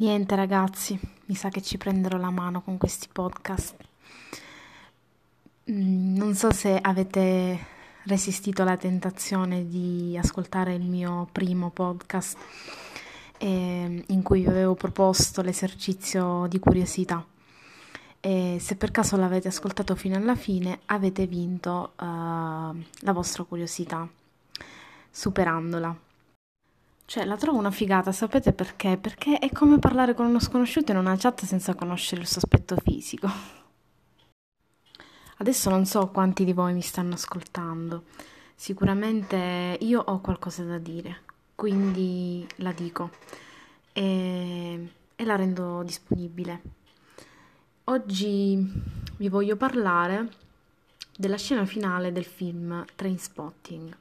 Niente ragazzi, mi sa che ci prenderò la mano con questi podcast. Mm, non so se avete resistito alla tentazione di ascoltare il mio primo podcast eh, in cui vi avevo proposto l'esercizio di curiosità. E se per caso l'avete ascoltato fino alla fine, avete vinto uh, la vostra curiosità, superandola. Cioè, la trovo una figata, sapete perché? Perché è come parlare con uno sconosciuto in una chat senza conoscere il suo aspetto fisico. Adesso non so quanti di voi mi stanno ascoltando. Sicuramente io ho qualcosa da dire, quindi la dico e, e la rendo disponibile. Oggi vi voglio parlare della scena finale del film Trainspotting.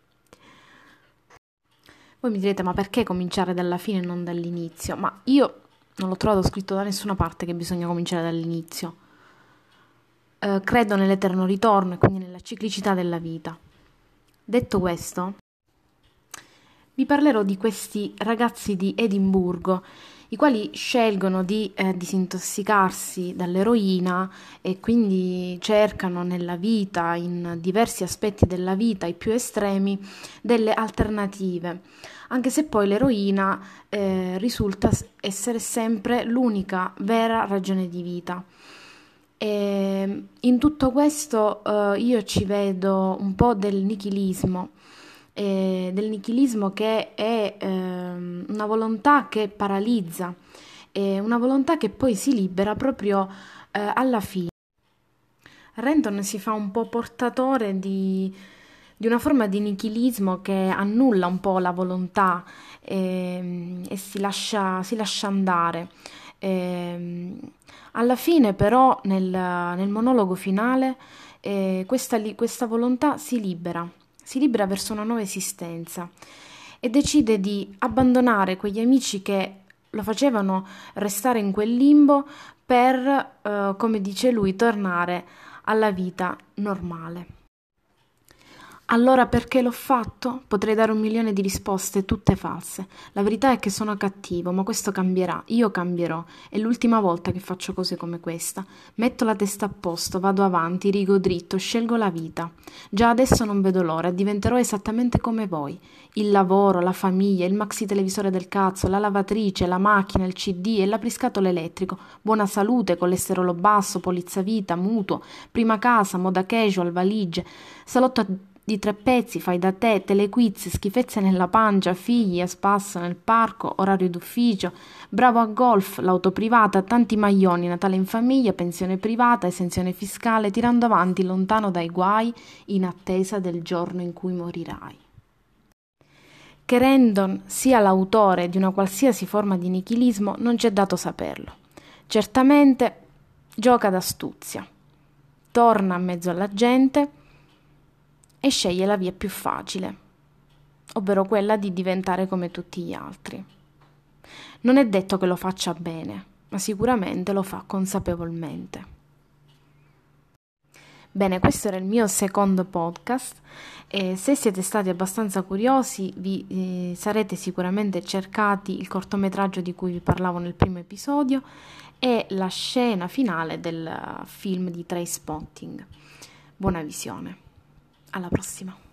Voi mi direte, ma perché cominciare dalla fine e non dall'inizio? Ma io non l'ho trovato scritto da nessuna parte che bisogna cominciare dall'inizio. Eh, credo nell'eterno ritorno e quindi nella ciclicità della vita. Detto questo, vi parlerò di questi ragazzi di Edimburgo i quali scelgono di eh, disintossicarsi dall'eroina e quindi cercano nella vita, in diversi aspetti della vita, i più estremi, delle alternative, anche se poi l'eroina eh, risulta essere sempre l'unica vera ragione di vita. E in tutto questo eh, io ci vedo un po' del nichilismo eh, del nichilismo che è eh, una volontà che paralizza, è una volontà che poi si libera proprio eh, alla fine. Renton si fa un po' portatore di, di una forma di nichilismo che annulla un po' la volontà e, e si, lascia, si, lascia, andare. E, alla fine però nel, nel monologo finale eh, questa, questa volontà si libera si libera verso una nuova esistenza e decide di abbandonare quegli amici che lo facevano restare in quel limbo per, eh, come dice lui, tornare alla vita normale. Allora perché l'ho fatto? Potrei dare un milione di risposte, tutte false. La verità è che sono cattivo, ma questo cambierà, io cambierò. È l'ultima volta che faccio cose come questa. Metto la testa a posto, vado avanti, rigo dritto, scelgo la vita. Già adesso non vedo l'ora, diventerò esattamente come voi. Il lavoro, la famiglia, il maxi televisore del cazzo, la lavatrice, la macchina, il CD e l'apriscatole elettrico. Buona salute, colesterolo basso, polizza vita, mutuo, prima casa, moda casual, valigie, salotto a di tre pezzi, fai da te, telequiz, schifezze nella pancia, figli a spasso nel parco, orario d'ufficio, bravo a golf, l'auto privata, tanti maglioni, Natale in famiglia, pensione privata, esenzione fiscale, tirando avanti lontano dai guai, in attesa del giorno in cui morirai. Che Rendon sia l'autore di una qualsiasi forma di nichilismo non c'è dato saperlo. Certamente gioca d'astuzia. Torna a mezzo alla gente, e sceglie la via più facile, ovvero quella di diventare come tutti gli altri. Non è detto che lo faccia bene, ma sicuramente lo fa consapevolmente. Bene, questo era il mio secondo podcast e se siete stati abbastanza curiosi vi eh, sarete sicuramente cercati il cortometraggio di cui vi parlavo nel primo episodio e la scena finale del film di Trace Spotting. Buona visione. Alla prossima.